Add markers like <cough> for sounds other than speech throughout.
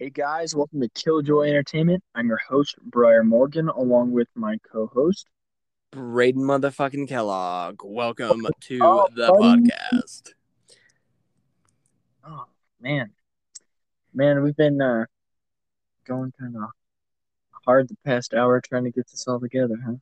Hey guys, welcome to Killjoy Entertainment. I'm your host, Briar Morgan, along with my co-host. Braden motherfucking Kellogg. Welcome to Oh, the buddy. podcast. Oh man, man, we've been uh, going kind of hard the past hour trying to get this all together, huh?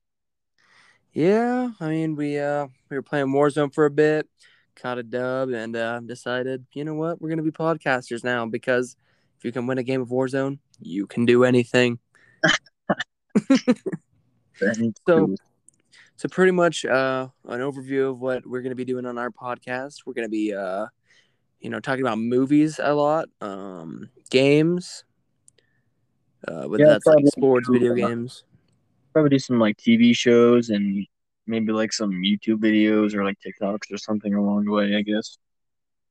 Yeah, I mean we uh we were playing Warzone for a bit, caught a dub, and uh, decided you know what we're gonna be podcasters now because if you can win a game of Warzone, you can do anything. <laughs> <laughs> So- So pretty much uh an overview of what we're gonna be doing on our podcast. We're gonna be uh you know talking about movies a lot, um games, uh whether Yeah, that's like sports, video uh, games. probably do some like TV shows and maybe like some YouTube videos or like TikToks or something along the way. I guess.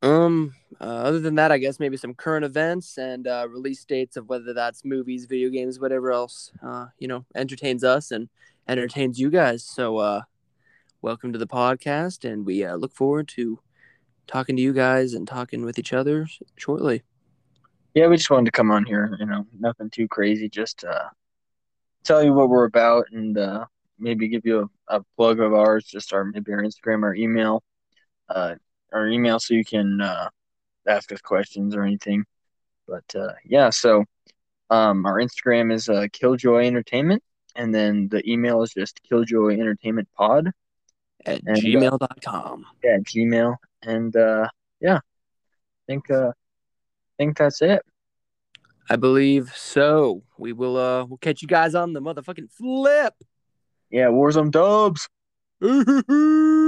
Um, uh, other than that, I guess maybe some current events and uh, release dates of whether that's movies, video games, whatever else, uh, you know, entertains us and entertains you guys. So, uh, welcome to the podcast, and we uh, look forward to talking to you guys and talking with each other shortly. Yeah, we just wanted to come on here. You know, nothing too crazy. Just uh, tell you what we're about and uh, maybe give you a, a plug of ours. Just our maybe our Instagram, our email, uh, our email, so you can uh, ask us questions or anything. But uh, yeah, so um, our Instagram is uh, Killjoy Entertainment, and then the email is just Killjoy Entertainment Pod At And, uh, gmail.com. yeah, Gmail, and uh, yeah, I think uh, I think that's it. I believe so. We will uh we'll catch you guys on the motherfucking flip. Yeah, Warzone Dubs. <laughs>